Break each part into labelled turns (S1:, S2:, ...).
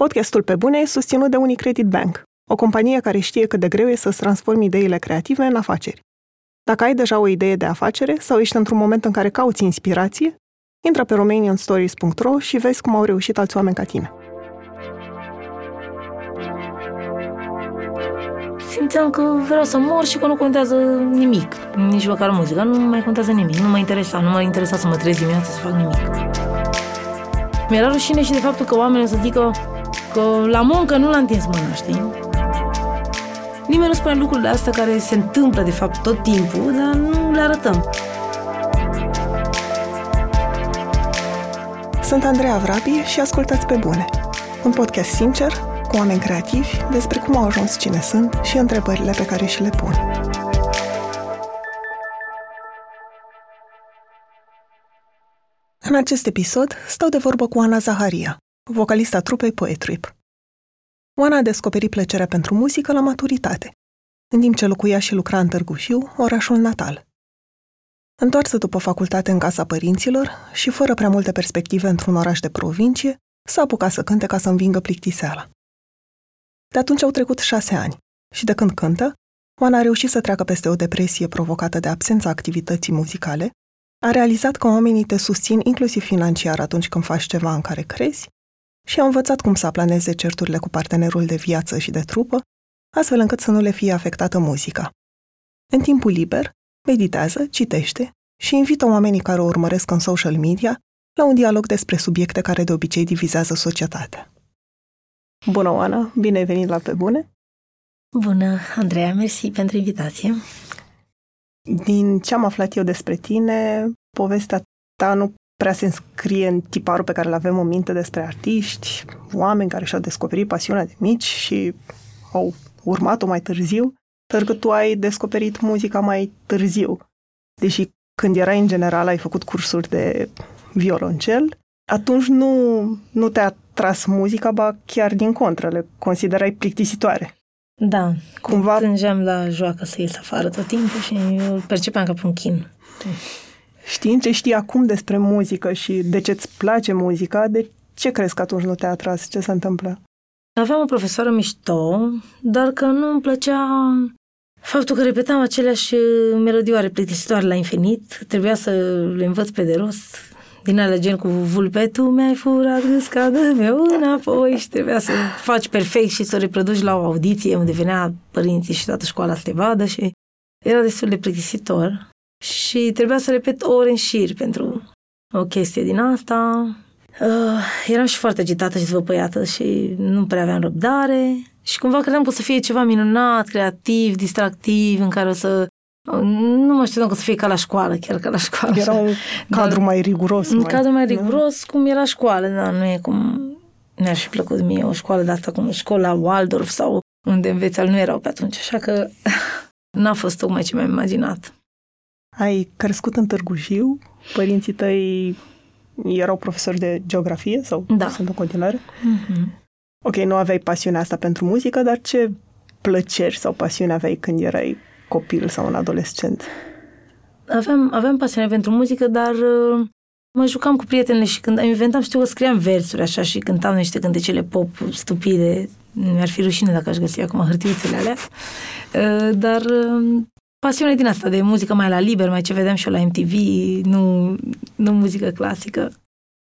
S1: Podcastul Pe Bune e susținut de Unicredit Bank, o companie care știe cât de greu e să-ți transformi ideile creative în afaceri. Dacă ai deja o idee de afacere sau ești într-un moment în care cauți inspirație, intră pe romanianstories.ro și vezi cum au reușit alți oameni ca tine.
S2: Simțeam că vreau să mor și că nu contează nimic, nici măcar muzica, nu mai contează nimic, nu mă interesa, nu mă interesa să mă trezesc dimineața să fac nimic. Mi-era rușine și de faptul că oamenii să zică că la muncă nu l-a întins mâna, știi? Nimeni nu spune lucrurile astea care se întâmplă, de fapt, tot timpul, dar nu le arătăm.
S1: Sunt Andreea Vrabi și ascultați pe bune. Un podcast sincer, cu oameni creativi, despre cum au ajuns cine sunt și întrebările pe care și le pun. În acest episod stau de vorbă cu Ana Zaharia, vocalista trupei Poetrip. Oana a descoperit plăcerea pentru muzică la maturitate, în timp ce locuia și lucra în Târgu Jiu, orașul natal. Întoarsă după facultate în casa părinților și fără prea multe perspective într-un oraș de provincie, s-a apucat să cânte ca să învingă plictiseala. De atunci au trecut șase ani și de când cântă, Oana a reușit să treacă peste o depresie provocată de absența activității muzicale, a realizat că oamenii te susțin inclusiv financiar atunci când faci ceva în care crezi și a învățat cum să aplaneze certurile cu partenerul de viață și de trupă, astfel încât să nu le fie afectată muzica. În timpul liber, meditează, citește și invită oamenii care o urmăresc în social media la un dialog despre subiecte care de obicei divizează societatea. Bună, Oana! Bine ai venit la Pe Bune!
S2: Bună, Andreea, mersi pentru invitație.
S1: Din ce am aflat eu despre tine, povestea ta nu prea se înscrie în tiparul pe care îl avem în minte despre artiști, oameni care și-au descoperit pasiunea de mici și au urmat-o mai târziu, pentru că tu ai descoperit muzica mai târziu. Deși când erai în general ai făcut cursuri de violoncel, atunci nu, nu te-a tras muzica, ba chiar din contră, le considerai plictisitoare.
S2: Da, cumva... Tângeam la joacă să ies afară tot timpul și eu percepeam ca pe un chin.
S1: Știind ce știi acum despre muzică și de ce îți place muzica, de ce crezi că atunci nu te-a atras? Ce se întâmplă?
S2: Aveam o profesoară mișto, dar că nu îmi plăcea faptul că repetam aceleași melodioare plictisitoare la infinit. Trebuia să le învăț pe de rost. Din alea gen cu vulpe, tu mi-ai furat gâsca, dă înapoi și trebuia să faci perfect și să o reproduci la o audiție unde venea părinții și toată școala să te vadă și era destul de plictisitor și trebuia să repet ore în șir pentru o chestie din asta. Uh, eram și foarte agitată și zvăpăiată și nu prea aveam răbdare și cumva credeam că o să fie ceva minunat, creativ, distractiv, în care o să nu mă așteptam că o să fie ca la școală, chiar ca la școală.
S1: Era un cadru Dar, mai riguros.
S2: Un mai, cadru mai riguros, da? cum era școală, dar nu e cum mi-ar fi plăcut mie o școală de asta, cum școala Waldorf sau unde înveți nu erau pe atunci, așa că n-a fost tocmai ce mi-am imaginat.
S1: Ai crescut în Târgu Jiu, părinții tăi erau profesori de geografie sau
S2: da.
S1: sunt în continuare? Mm-hmm. Ok, nu aveai pasiunea asta pentru muzică, dar ce plăceri sau pasiune aveai când erai copil sau un adolescent?
S2: Aveam, aveam pasiune pentru muzică, dar uh, mă jucam cu prietenele și când inventam, știu că scriam versuri așa și cântam niște cântecele pop stupide. Mi-ar fi rușine dacă aș găsi acum hârtiuțele alea. Uh, dar uh, pasiune din asta de muzică mai la liber, mai ce vedeam și eu la MTV, nu, nu muzică clasică.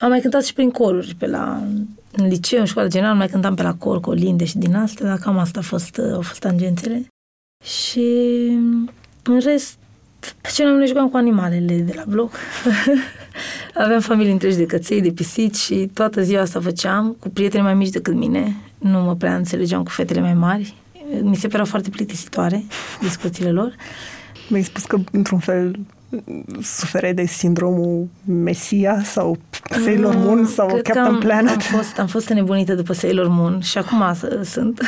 S2: Am mai cântat și prin coruri, pe la în liceu, în școală generală, mai cântam pe la cor, colinde și din astea, dar cam asta a fost, au fost tangențele. Și în rest, ce noi ne jucam cu animalele de la bloc. Aveam familii întregi de căței, de pisici și toată ziua asta făceam cu prieteni mai mici decât mine. Nu mă prea înțelegeam cu fetele mai mari. Mi se păreau foarte plictisitoare discuțiile lor.
S1: Mi-ai spus că, într-un fel, sufere de sindromul Mesia sau Sailor Moon sau Captain
S2: am,
S1: Planet?
S2: Am fost, am fost înnebunită după Sailor Moon și acum sunt.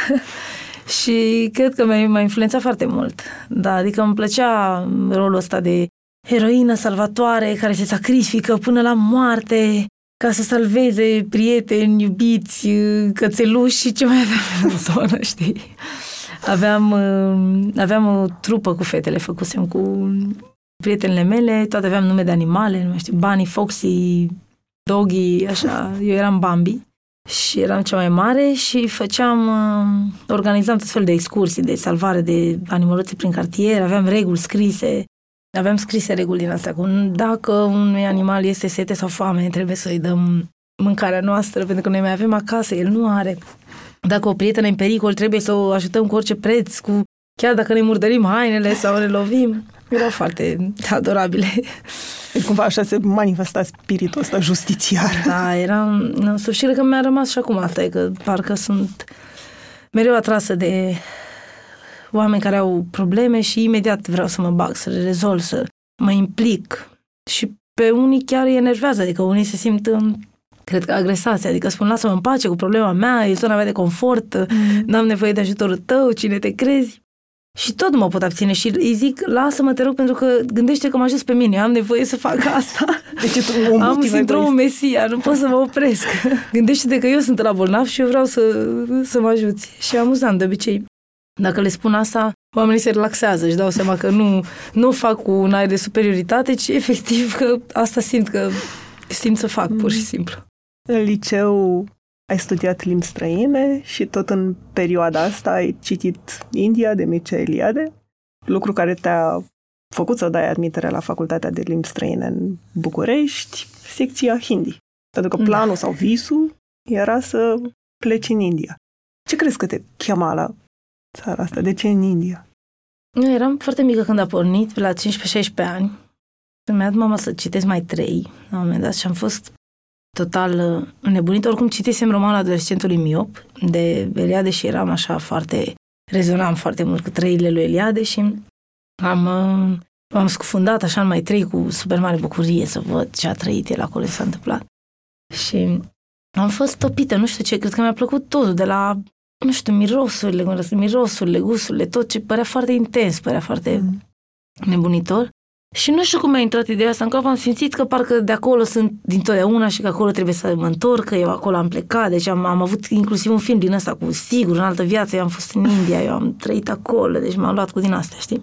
S2: și cred că m-a, m-a influențat foarte mult. Da, adică îmi plăcea rolul ăsta de heroină salvatoare care se sacrifică până la moarte ca să salveze prieteni, iubiți, cățeluși și ce mai aveam în zonă, știi? Aveam, aveam o trupă cu fetele, făcusem cu prietenele mele, toate aveam nume de animale, nu mai știu, Bunny, Foxy, Doggy, așa, eu eram Bambi. și eram cea mai mare și făceam, uh, organizam tot fel de excursii de salvare de animăluțe prin cartier, aveam reguli scrise, aveam scrise reguli din astea, cu dacă unui animal este sete sau foame, trebuie să-i dăm mâncarea noastră, pentru că noi mai avem acasă, el nu are. Dacă o prietenă în pericol, trebuie să o ajutăm cu orice preț, cu chiar dacă ne murdărim hainele sau ne lovim. Erau foarte adorabile.
S1: Deci cumva așa se manifesta spiritul ăsta justițiar.
S2: Da, eram... Să știu că mi-a rămas și acum asta, e că parcă sunt mereu atrasă de oameni care au probleme și imediat vreau să mă bag, să le rezolv, să mă implic. Și pe unii chiar îi enervează, adică unii se simt um, cred că agresați, adică spun lasă-mă în pace cu problema mea, e zona mea de confort, mm. n-am nevoie de ajutorul tău, cine te crezi. Și tot nu mă pot abține și îi zic, lasă-mă, te rog, pentru că gândește că m-a ajuns pe mine, am nevoie să fac asta.
S1: Deci tu un
S2: am sindromul Mesia, nu pot să mă opresc. Gândește-te că eu sunt la bolnav și eu vreau să, să mă ajuți. Și amuzant, de obicei, dacă le spun asta, oamenii se relaxează, își dau seama că nu, nu fac cu un aer de superioritate, ci efectiv că asta simt că simt să fac, pur și mm. simplu.
S1: În liceu ai studiat limbi străine și tot în perioada asta ai citit India de Mircea Eliade, lucru care te-a făcut să dai admitere la Facultatea de Limbi Străine în București, secția Hindi. Pentru că da. planul sau visul era să pleci în India. Ce crezi că te chema la țara asta? De ce în India?
S2: Eu eram foarte mică când a pornit, la 15-16 ani. Mi-a dat mama să citesc mai trei, la un moment dat, și am fost total uh, înnebunit. Oricum citisem romanul adolescentului miop de Eliade și eram așa foarte, rezonam foarte mult cu trăile lui Eliade și am, uh, am scufundat așa în mai trei cu super mare bucurie să văd ce a trăit el acolo, ce s-a întâmplat. Și am fost topită, nu știu ce, cred că mi-a plăcut totul, de la, nu știu, mirosurile, mirosurile, gusturile, tot ce părea foarte intens, părea foarte mm. nebunitor. Și nu știu cum mi-a intrat ideea asta, în cap am simțit că parcă de acolo sunt dintotdeauna și că acolo trebuie să mă întorc, că eu acolo am plecat, deci am, am avut inclusiv un film din ăsta cu sigur, în altă viață, eu am fost în India, eu am trăit acolo, deci m-am luat cu din astea, știi?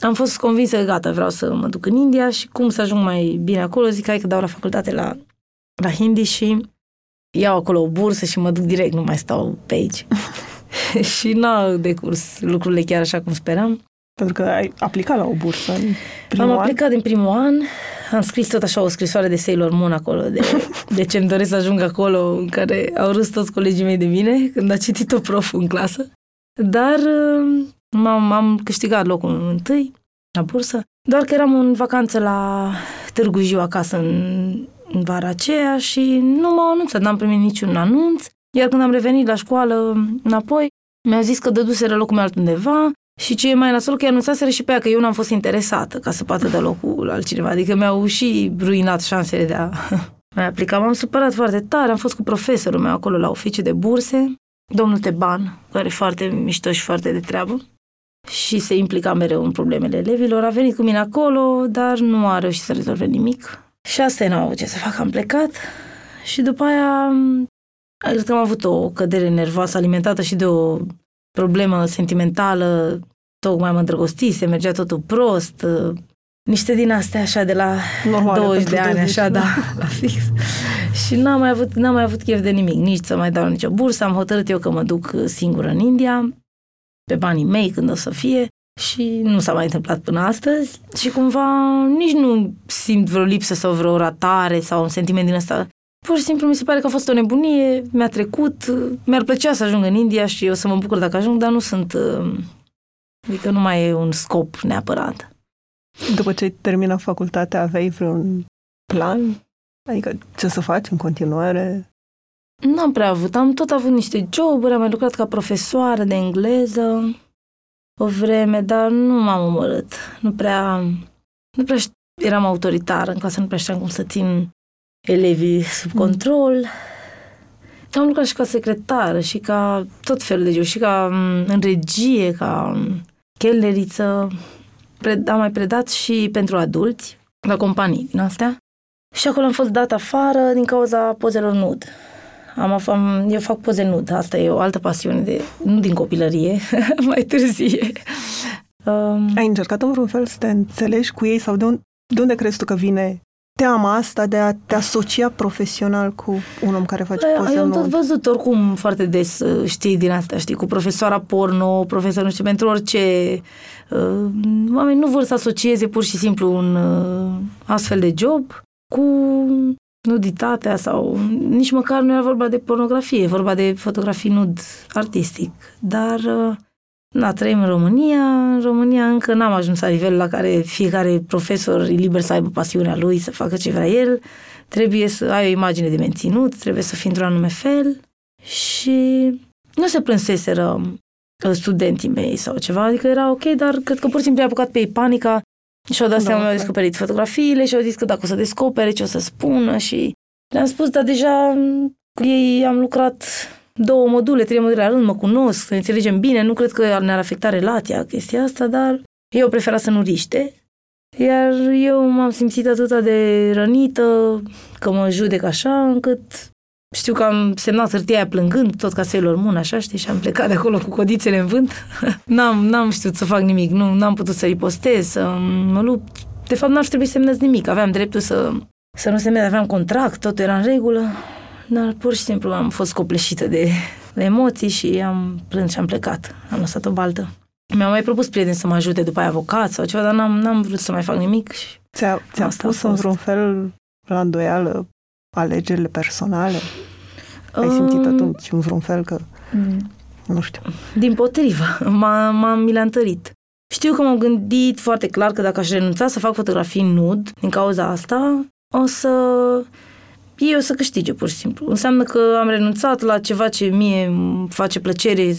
S2: Am fost convinsă că gata, vreau să mă duc în India și cum să ajung mai bine acolo, zic hai că dau la facultate la, la Hindi și iau acolo o bursă și mă duc direct, nu mai stau pe aici. și n-au decurs lucrurile chiar așa cum speram.
S1: Pentru că ai aplicat la o bursă în primul
S2: Am
S1: an.
S2: aplicat din primul an, am scris tot așa o scrisoare de Sailor Moon acolo, de, de ce îmi doresc să ajung acolo, în care au râs toți colegii mei de mine, când a citit-o proful în clasă. Dar uh, m-am, am câștigat locul întâi la bursă, doar că eram în vacanță la Târgu Jiu acasă în, în vara aceea și nu m-au anunțat, n-am primit niciun anunț, iar când am revenit la școală înapoi, mi-au zis că dăduseră locul meu altundeva și ce e mai nasol că anunțaseră și pe ea că eu n-am fost interesată ca să poată da locul altcineva. Adică mi-au și ruinat șansele de a mai aplica. M-am supărat foarte tare, am fost cu profesorul meu acolo la oficiu de burse, domnul Teban, care e foarte mișto și foarte de treabă și se implica mereu în problemele elevilor. A venit cu mine acolo, dar nu a reușit să rezolve nimic. Și asta n-am avut ce să fac, am plecat și după aia cred că am avut o cădere nervoasă alimentată și de o problemă sentimentală, tocmai mă îndrăgostise, mergea totul prost, uh, niște din astea așa de la Normal, 20 de ani, 20, așa, da, la fix. și n-am mai, avut, n-am mai avut chef de nimic, nici să mai dau nicio bursă, am hotărât eu că mă duc singură în India, pe banii mei când o să fie și nu s-a mai întâmplat până astăzi. Și cumva nici nu simt vreo lipsă sau vreo ratare sau un sentiment din ăsta. Pur și simplu mi se pare că a fost o nebunie, mi-a trecut, mi-ar plăcea să ajung în India și eu să mă bucur dacă ajung, dar nu sunt, uh, adică nu mai e un scop neapărat.
S1: După ce ai terminat facultatea, aveai vreun plan? Adică ce să faci în continuare?
S2: Nu am prea avut, am tot avut niște joburi, am mai lucrat ca profesoară de engleză o vreme, dar nu m-am omorât. Nu prea, nu prea eram autoritară în clasă, nu prea știam cum să țin elevii sub control. Am lucrat și ca secretară și ca tot felul de și ca mm, în regie, ca mm, chelneriță. Am mai predat și pentru adulți, la companii din astea. Și acolo am fost dat afară din cauza pozelor nud. Am, am, eu fac poze nud, asta e o altă pasiune, de, nu din copilărie, mai târzie.
S1: Um, Ai încercat în vreun fel să te înțelegi cu ei sau de unde, de unde crezi tu că vine teama asta de a te asocia profesional cu un om care face poze
S2: Eu am
S1: nou.
S2: tot văzut oricum foarte des, uh, știi, din asta, știi, cu profesoara porno, profesor, nu știu, pentru orice. Uh, oamenii nu vor să asocieze pur și simplu un uh, astfel de job cu nuditatea sau nici măcar nu era vorba de pornografie, e vorba de fotografii nud artistic. Dar uh, na, trăim în România. În România încă n-am ajuns la nivelul la care fiecare profesor e liber să aibă pasiunea lui, să facă ce vrea el. Trebuie să ai o imagine de menținut, trebuie să fii într-un anume fel. Și nu se plânseseră uh, studenții mei sau ceva, adică era ok, dar cred că pur și simplu a apucat pe ei panica și au dat
S1: Da,
S2: seama, au
S1: clar.
S2: descoperit fotografiile și au zis că dacă o să descopere, ce o să spună și le-am spus, dar deja m, cu ei am lucrat două module, trei module la rând, mă cunosc, să ne înțelegem bine, nu cred că ne-ar afecta relația chestia asta, dar eu prefera să nu riște. Iar eu m-am simțit atât de rănită că mă judec așa, încât știu că am semnat hârtia aia plângând, tot ca Sailor Moon, așa, știi, și am plecat de acolo cu codițele în vânt. n-am, n-am știut să fac nimic, nu, n-am putut să ripostez, să mă lupt. De fapt, n-ar trebui să semnez nimic, aveam dreptul să, să nu semnez, aveam contract, totul era în regulă, dar pur și simplu am fost copleșită de, de emoții și am plâns și am plecat. Am lăsat o baltă. Mi-au mai propus prieteni să mă ajute după aia avocat sau ceva, dar n-am, n-am vrut să mai fac nimic și
S1: Ți-a, ți-a
S2: Asta a
S1: pus în
S2: fost.
S1: vreun fel la îndoială alegerile personale? Ai simțit
S2: Um,
S1: atunci în vreun fel că, nu știu,
S2: Din potrivă, m-a, m-a, mi l-a întărit. Știu că m-am gândit foarte clar că dacă aș renunța să fac fotografii nud, din cauza asta, o să... Eu o să câștige, pur și simplu. Înseamnă că am renunțat la ceva ce mie îmi face plăcere,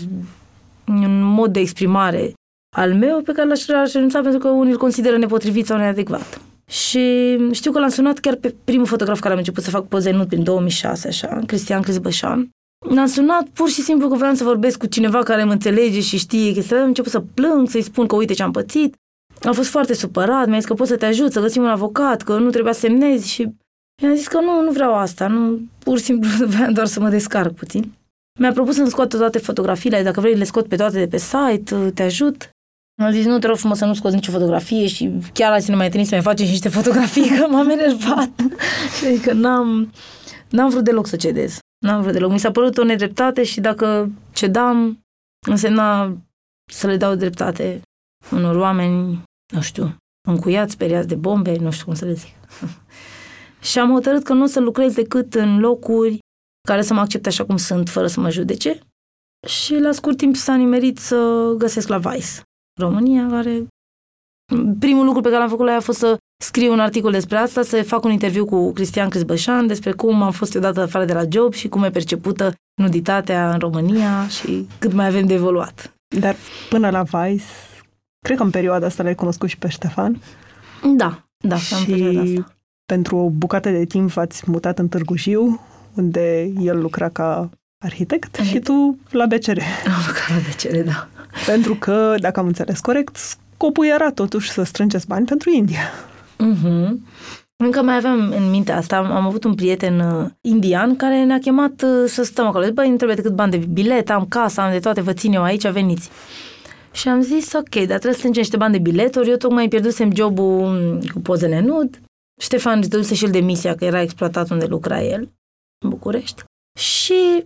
S2: un mod de exprimare al meu, pe care l-aș, l-aș renunța pentru că unii îl consideră nepotrivit sau neadecvat. Și știu că l-am sunat chiar pe primul fotograf care am început să fac poze nud prin 2006, așa, Cristian Crisbășan. L-am sunat pur și simplu că vreau să vorbesc cu cineva care mă înțelege și știe chestia. Am început să plâng, să-i spun că uite ce am pățit. A fost foarte supărat, mi-a zis că pot să te ajut, să găsim un avocat, că nu trebuia să semnezi și i-am zis că nu, nu vreau asta, nu, pur și simplu vreau doar să mă descarc puțin. Mi-a propus să-mi scoată toate fotografiile, dacă vrei le scot pe toate de pe site, te ajut. Am zis, nu te rog frumos să nu scoți nicio fotografie și chiar azi ne mai întâlnim să mai facem și niște fotografii, că m-am enervat. și adică n-am, n-am vrut deloc să cedez. N-am vrut deloc. Mi s-a părut o nedreptate și dacă cedam, însemna să le dau dreptate unor oameni, nu știu, încuiați, speriați de bombe, nu știu cum să le zic. Și am hotărât că nu o să lucrez decât în locuri care să mă accepte așa cum sunt, fără să mă judece. Și la scurt timp s-a nimerit să găsesc la Vice, România, care... Primul lucru pe care l-am făcut la ea a fost să scriu un articol despre asta, să fac un interviu cu Cristian Crisbășan despre cum am fost eu dată afară de la job și cum e percepută nuditatea în România și cât mai avem de evoluat.
S1: dar până la Vice, cred că în perioada asta l-ai cunoscut și pe Ștefan
S2: Da, da, și am perioada
S1: și
S2: asta.
S1: Pentru o bucată de timp v-ați mutat în Târgu Jiu, unde el lucra ca arhitect și tu la BCR.
S2: Am lucrat la DCR, da.
S1: Pentru că, dacă am înțeles corect, scopul era totuși să strângeți bani pentru India.
S2: Uh-huh. Încă mai aveam în minte asta, am, am avut un prieten uh, indian care ne-a chemat uh, să stăm acolo. Zic, Băi, nu trebuie decât bani de bilet, am casa, am de toate, vă țin eu aici, veniți. Și am zis, ok, dar trebuie să strângem niște bani de bilet, ori eu tocmai pierdusem jobul mm, cu pozele nud. Ștefan își dăduse și el demisia, că era exploatat unde lucra el, în București. Și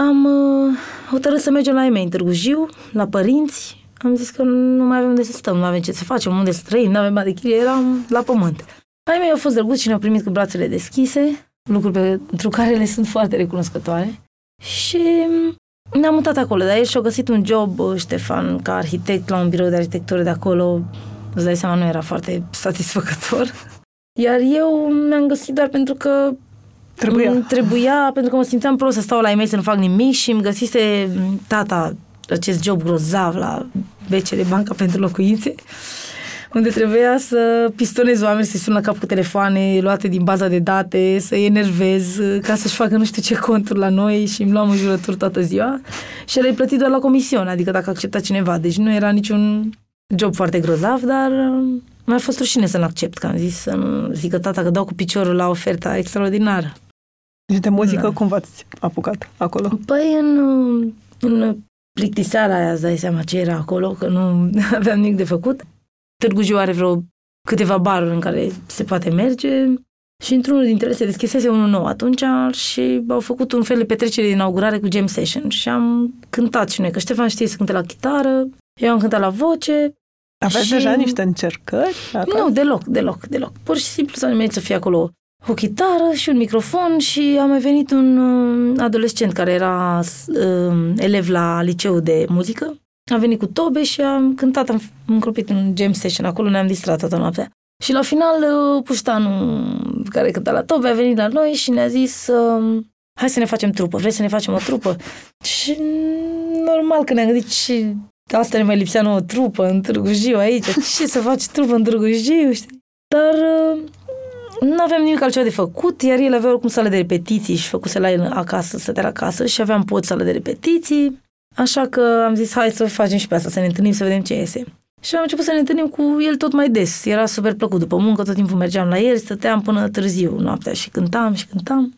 S2: am uh, hotărât să mergem la ei mei în Târgu Jiu, la părinți. Am zis că nu mai avem unde să stăm, nu avem ce să facem, unde să trăim, nu avem bani de chirie, eram la pământ. Ai mei au fost drăguți și ne-au primit cu brațele deschise, lucruri pentru care le sunt foarte recunoscătoare. Și ne-am mutat acolo, dar el și-a găsit un job, uh, Ștefan, ca arhitect la un birou de arhitectură de acolo. Îți dai seama, nu era foarte satisfăcător. Iar eu mi-am găsit doar pentru că
S1: Trebuia.
S2: îmi trebuia, pentru că mă simțeam prost să stau la e-mail să nu fac nimic și îmi găsise m, tata acest job grozav la BCR Banca pentru Locuințe, unde trebuia să pistonez oameni, să-i sun la cap cu telefoane luate din baza de date, să-i enervez ca să-și facă nu știu ce conturi la noi și îmi luam în jurături toată ziua și le-ai plătit doar la comision, adică dacă accepta cineva. Deci nu era niciun job foarte grozav, dar uh, mi-a fost rușine să-l accept, că am zis să nu zică tata că dau cu piciorul la oferta extraordinară.
S1: Și de muzică,
S2: Da.
S1: cum v-ați apucat acolo?
S2: Păi în, în plictiseala aia îți dai seama ce era acolo, că nu aveam nimic de făcut. Târgu Jiu are vreo câteva baruri în care se poate merge. Și într-unul dintre ele se deschisese unul nou atunci și au făcut un fel de petrecere de inaugurare cu jam session și am cântat și noi, că Ștefan știe să cânte la chitară, eu am cântat la voce.
S1: Aveți
S2: și...
S1: deja niște încercări?
S2: Nu, deloc, deloc, deloc. Pur și simplu s-a nimerit să fie acolo o chitară și un microfon și a mai venit un uh, adolescent care era uh, elev la liceu de muzică. A venit cu tobe și am cântat, am încropit un jam session, acolo ne-am distrat toată noaptea. Și la final, uh, Puștanu, care cânta la tobe, a venit la noi și ne-a zis uh, hai să ne facem trupă, vrei să ne facem o trupă? și normal că ne-am gândit și asta ne mai lipsea nouă trupă în Târgu Jiu aici, ce să faci trupă în Târgu Jiu, știi? Dar uh, nu aveam nimic altceva de făcut, iar el avea oricum sală de repetiții și făcuse la el acasă, stătea acasă și aveam pot sală de repetiții, așa că am zis hai să facem și pe asta, să ne întâlnim, să vedem ce iese. Și am început să ne întâlnim cu el tot mai des. Era super plăcut. După muncă tot timpul mergeam la el, stăteam până târziu noaptea și cântam și cântam.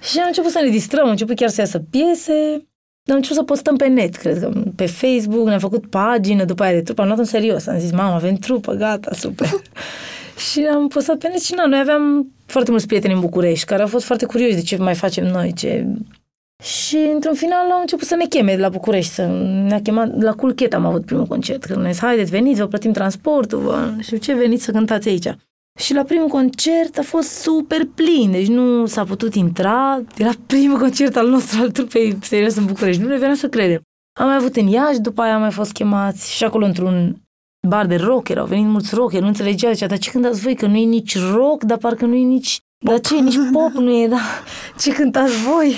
S2: Și am început să ne distrăm, am început chiar să iasă piese. Am început să postăm pe net, cred că pe Facebook, ne-am făcut pagină după aia de trupă, am luat în serios. Am zis, mama, avem trupă, gata, super. și am postat pe net și na, noi aveam foarte mulți prieteni în București care au fost foarte curioși de ce mai facem noi, ce... Și într-un final au început să ne cheme de la București, să ne-a chemat, la Culchet am avut primul concert, când ne zis, haideți, veniți, vă plătim transportul, vă... și ce, veniți să cântați aici. Și la primul concert a fost super plin, deci nu s-a putut intra. Era primul concert al nostru, al trupei serios în București. Nu ne venea să credem. Am mai avut în Iași, după aia am mai fost chemați și acolo într-un bar de rock, au venit mulți rockeri, nu înțelegea, zicea, dar ce cântați voi, că nu e nici rock, dar parcă nu e nici, pop. dar ce, nici pop nu e, da, ce cântați voi?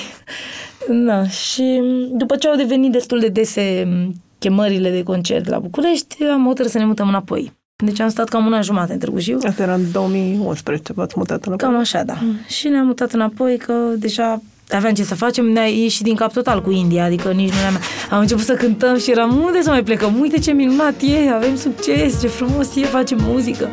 S2: Da, și după ce au devenit destul de dese chemările de concert la București, am hotărât să ne mutăm înapoi. Deci am stat cam una jumătate în Târgu Jiu.
S1: Asta era în 2011, v-ați mutat înapoi.
S2: Cam așa, da. Mm. Și ne-am mutat înapoi că deja aveam ce să facem, ne-a ieșit din cap total cu India, adică nici nu ne-am... Am început să cântăm și eram, unde să mai plecăm? Uite ce minunat e, avem succes, ce frumos e, facem muzică.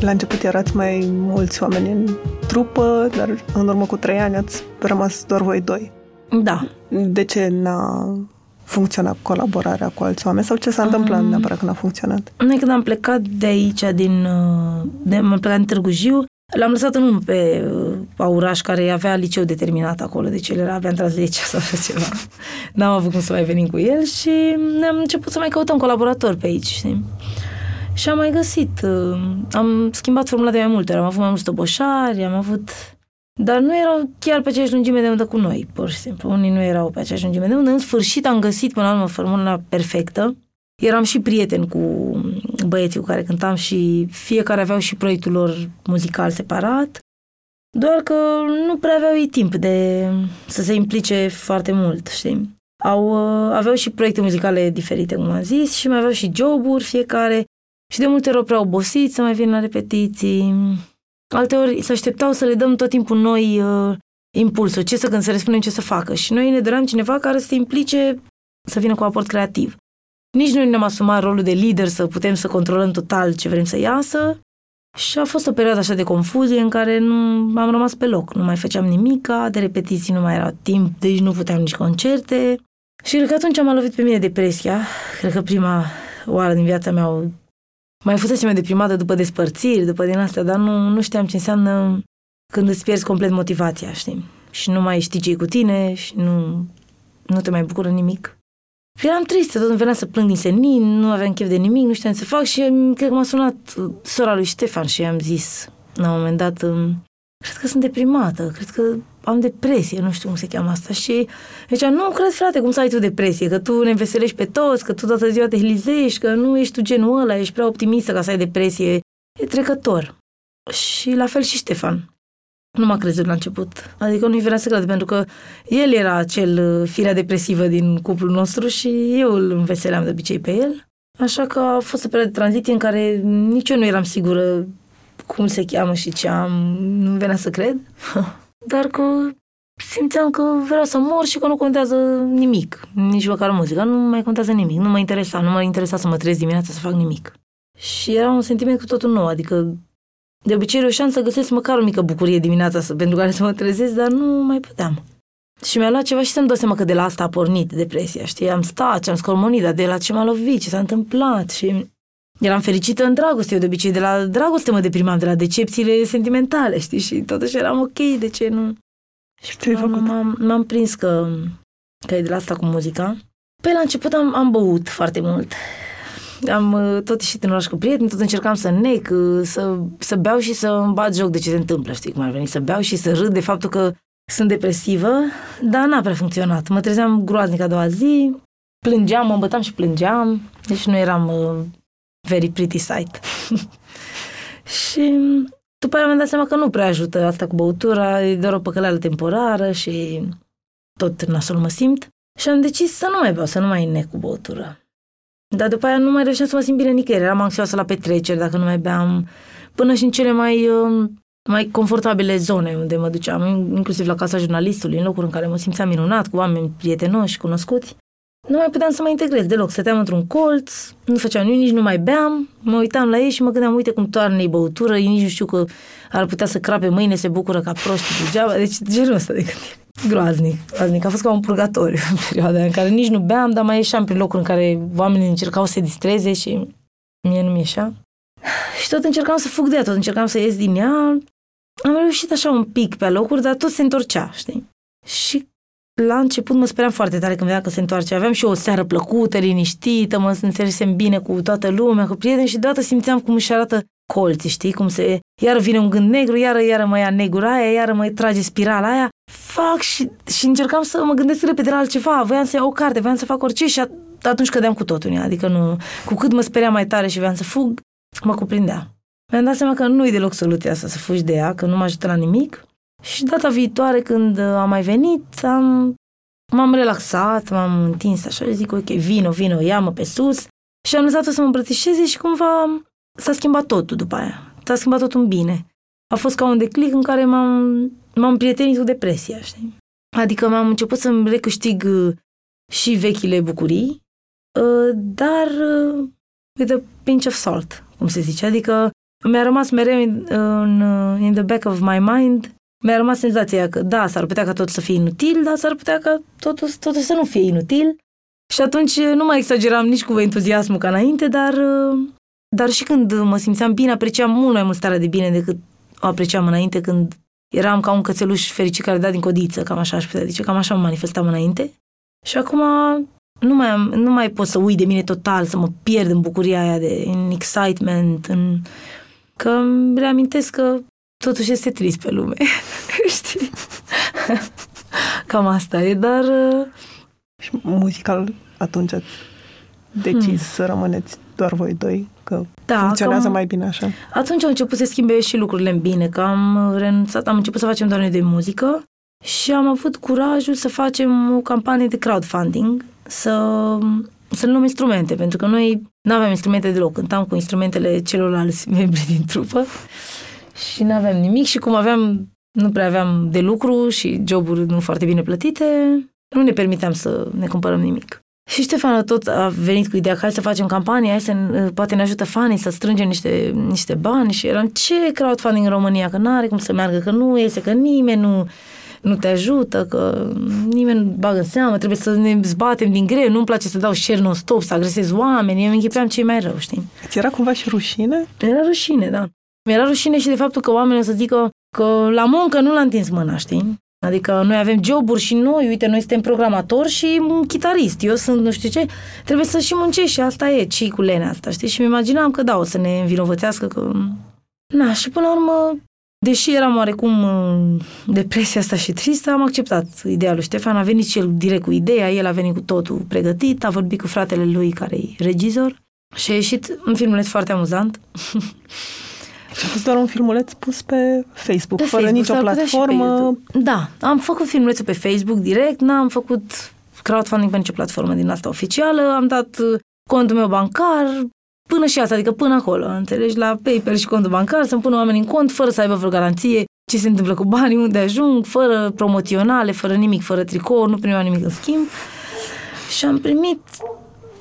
S1: La început erați mai mulți oameni în trupă, dar în urmă cu trei ani ați rămas doar voi doi.
S2: Da.
S1: De ce n-a funcționat colaborarea cu alți oameni sau ce s-a întâmplat um, neapărat când a funcționat?
S2: Noi când am plecat de aici, din, uh, de, am plecat în Târgu Jiu, L-am lăsat în unul pe uh, Auraș, care avea liceu determinat acolo, deci el era, abia într 10 sau așa ceva. N-am avut cum să mai venim cu el și am început să mai căutăm colaboratori pe aici, știi? Și am mai găsit, uh, am schimbat formula de mai multe ori, am avut mai mulți toboșari, am avut dar nu erau chiar pe aceeași lungime de undă cu noi, pur și simplu. Unii nu erau pe aceeași lungime de undă. În sfârșit am găsit până la urmă formula perfectă. Eram și prieten cu băieții cu care cântam și fiecare aveau și proiectul lor muzical separat. Doar că nu prea aveau ei timp de să se implice foarte mult, știi? Au, uh, aveau și proiecte muzicale diferite, cum am zis, și mai aveau și joburi fiecare. Și de multe ori prea obosiți să mai vină la repetiții. Alteori se așteptau să le dăm tot timpul noi uh, impulsul, ce să gând, să le spunem ce să facă. Și noi ne doream cineva care să se implice să vină cu aport creativ. Nici noi ne-am asumat rolul de lider să putem să controlăm total ce vrem să iasă. Și a fost o perioadă așa de confuzie în care nu am rămas pe loc. Nu mai făceam nimica, de repetiții nu mai era timp, deci nu puteam nici concerte. Și cred că atunci m-a lovit pe mine depresia. Cred că prima oară din viața mea mai fusesem deprimată după despărțiri, după din astea, dar nu, nu știam ce înseamnă când îți pierzi complet motivația, știi? Și nu mai știi ce cu tine și nu, nu te mai bucură nimic. Eram tristă, tot îmi venea să plâng din senin, nu aveam chef de nimic, nu știam ce să fac și cred că m-a sunat sora lui Ștefan și i-am zis la un moment dat, cred că sunt deprimată, cred că am depresie, nu știu cum se cheamă asta. Și deci nu cred, frate, cum să ai tu depresie, că tu ne înveselești pe toți, că tu toată ziua te hlizești, că nu ești tu genul ăla, ești prea optimistă ca să ai depresie. E trecător. Și la fel și Ștefan. Nu m-a crezut la început. Adică nu-i venea să cred, pentru că el era cel uh, firea depresivă din cuplul nostru și eu îl înveseleam de obicei pe el. Așa că a fost o perioadă de tranziție în care nici eu nu eram sigură cum se cheamă și ce am. Nu venea să cred. dar că simțeam că vreau să mor și că nu contează nimic, nici măcar muzica, nu mai contează nimic, nu mă interesa, nu mă interesa să mă trezesc dimineața să fac nimic. Și era un sentiment cu totul nou, adică de obicei reușeam să găsesc măcar o mică bucurie dimineața să, pentru care să mă trezesc, dar nu mai puteam. Și mi-a luat ceva și să-mi dau seama că de la asta a pornit depresia, știi? Am stat și am scormonit, dar de la ce m-a lovit, ce s-a întâmplat și eram fericită în dragoste. Eu de obicei de la dragoste mă deprimam, de la decepțiile sentimentale, știi? Și totuși eram ok, de ce nu?
S1: Și ce ai făcut?
S2: M-am, m-am prins că, că e de la asta cu muzica. Păi la început am, am băut foarte mult. Am uh, tot ieșit în oraș cu prieteni, tot încercam să nec, uh, să, să beau și să îmi bat joc de ce se întâmplă, știi cum ar veni, să beau și să râd de faptul că sunt depresivă, dar n-a prea funcționat. Mă trezeam groaznic a doua zi, plângeam, mă îmbătam și plângeam, deci nu eram uh, very pretty sight. și după aia mi-am dat seama că nu prea ajută asta cu băutura, e doar o păcăleală temporară și tot nasol mă simt. Și am decis să nu mai beau, să nu mai nec cu băutură. Dar după aia nu mai reușeam să mă simt bine nicăieri. Eram anxioasă la petreceri dacă nu mai beam. Până și în cele mai, uh, mai confortabile zone unde mă duceam, inclusiv la casa jurnalistului, în locuri în care mă simțeam minunat, cu oameni prietenoși, cunoscuți. Nu mai puteam să mă integrez deloc. Stăteam într-un colț, nu făceam nimic, nici nu mai beam. Mă uitam la ei și mă gândeam, uite cum toarnă ei băutură, ei nici nu știu că ar putea să crape mâine, se bucură ca proști degeaba. Deci genul ăsta de gândire. Groaznic, groaznic. A fost ca un purgatoriu în perioada în care nici nu beam, dar mai ieșeam prin locuri în care oamenii încercau să se distreze și mie nu mi ieșea. Și tot încercam să fug de ea, tot încercam să ies din ea. Am reușit așa un pic pe locuri, dar tot se întorcea, știi? Și la început mă speram foarte tare când vedea că se întoarce. Aveam și o seară plăcută, liniștită, mă înțelegem bine cu toată lumea, cu prieteni și deodată simțeam cum își arată colții, știi? Cum se... Iară vine un gând negru, iară, iară mă ia negura aia, iară mă trage spirala aia. Fac și, și încercam să mă gândesc repede la altceva. Voiam să iau o carte, voiam să fac orice și atunci cădeam cu totul în ea. Adică nu... Cu cât mă speriam mai tare și voiam să fug, mă cuprindea. Mi-am dat seama că nu e deloc soluția asta să fugi de ea, că nu mă ajută la nimic. Și data viitoare, când am mai venit, am, m-am relaxat, m-am întins așa și zic, ok, vino, vino, ia-mă pe sus. Și am lăsat-o să mă îmbrățișeze și cumva s-a schimbat totul după aia. S-a schimbat totul în bine. A fost ca un declic în care m-am, m-am prietenit cu depresia, știi? Adică m-am început să-mi recâștig uh, și vechile bucurii, uh, dar uh, with a pinch of salt, cum se zice. Adică mi-a rămas mereu in, in, in the back of my mind, mi-a rămas senzația că da, s-ar putea ca tot să fie inutil, dar s-ar putea ca totul, totul să nu fie inutil. Și atunci nu mai exageram nici cu entuziasmul ca înainte, dar dar și când mă simțeam bine, apreciam mult mai mult starea de bine decât o apreciam înainte când eram ca un cățeluș fericit care da din codiță, cam așa aș putea zice, cam așa mă manifestam înainte. Și acum nu mai, am, nu mai pot să uit de mine total, să mă pierd în bucuria aia, de, în excitement, în... că îmi reamintesc că totuși este trist pe lume, știi? Cam asta e, dar...
S1: Și muzical atunci ați decis hmm. să rămâneți doar voi doi? Că da, funcționează cam, mai bine așa?
S2: Atunci au început să schimbe și lucrurile în bine, că am renunțat, am început să facem doar noi de muzică și am avut curajul să facem o campanie de crowdfunding, să, să luăm instrumente, pentru că noi nu aveam instrumente deloc, cântam cu instrumentele celorlalți membri din trupă și nu aveam nimic și cum aveam, nu prea aveam de lucru și joburi nu foarte bine plătite, nu ne permiteam să ne cumpărăm nimic. Și Ștefan tot a venit cu ideea că hai să facem campanie, hai să poate ne ajută fanii să strângem niște, niște bani și eram ce crowdfunding în România, că nu are cum să meargă, că nu iese, că nimeni nu, nu te ajută, că nimeni nu bagă în seamă, trebuie să ne zbatem din greu, nu-mi place să dau share non-stop, să agresez oameni, eu îmi închipeam cei mai rău, știi?
S1: Ți era cumva și rușine?
S2: Era rușine, da. Mi-era rușine și de faptul că oamenii o să zică că la muncă nu l-a întins mâna, știi? Adică noi avem joburi și noi, uite, noi suntem programatori și un chitarist, eu sunt nu știu ce, trebuie să și muncești și asta e, ci cu lenea asta, știi? Și mi imaginam că da, o să ne învinovățească că... Na, și până la urmă, deși eram oarecum depresia asta și tristă, am acceptat ideea lui Ștefan, a venit și el direct cu ideea, el a venit cu totul pregătit, a vorbit cu fratele lui care e regizor și a ieșit un filmuleț foarte amuzant.
S1: Și a fost doar un filmuleț pus pe Facebook, pe fără Facebook, nicio platformă.
S2: Da, am făcut filmulețul pe Facebook direct, n-am făcut crowdfunding pe nicio platformă din asta oficială, am dat uh, contul meu bancar, până și asta, adică până acolo, înțelegi, la PayPal și contul bancar, să-mi pună oamenii în cont, fără să aibă vreo garanție ce se întâmplă cu banii, unde ajung, fără promoționale, fără nimic, fără tricou, nu primeam nimic în schimb. Și am primit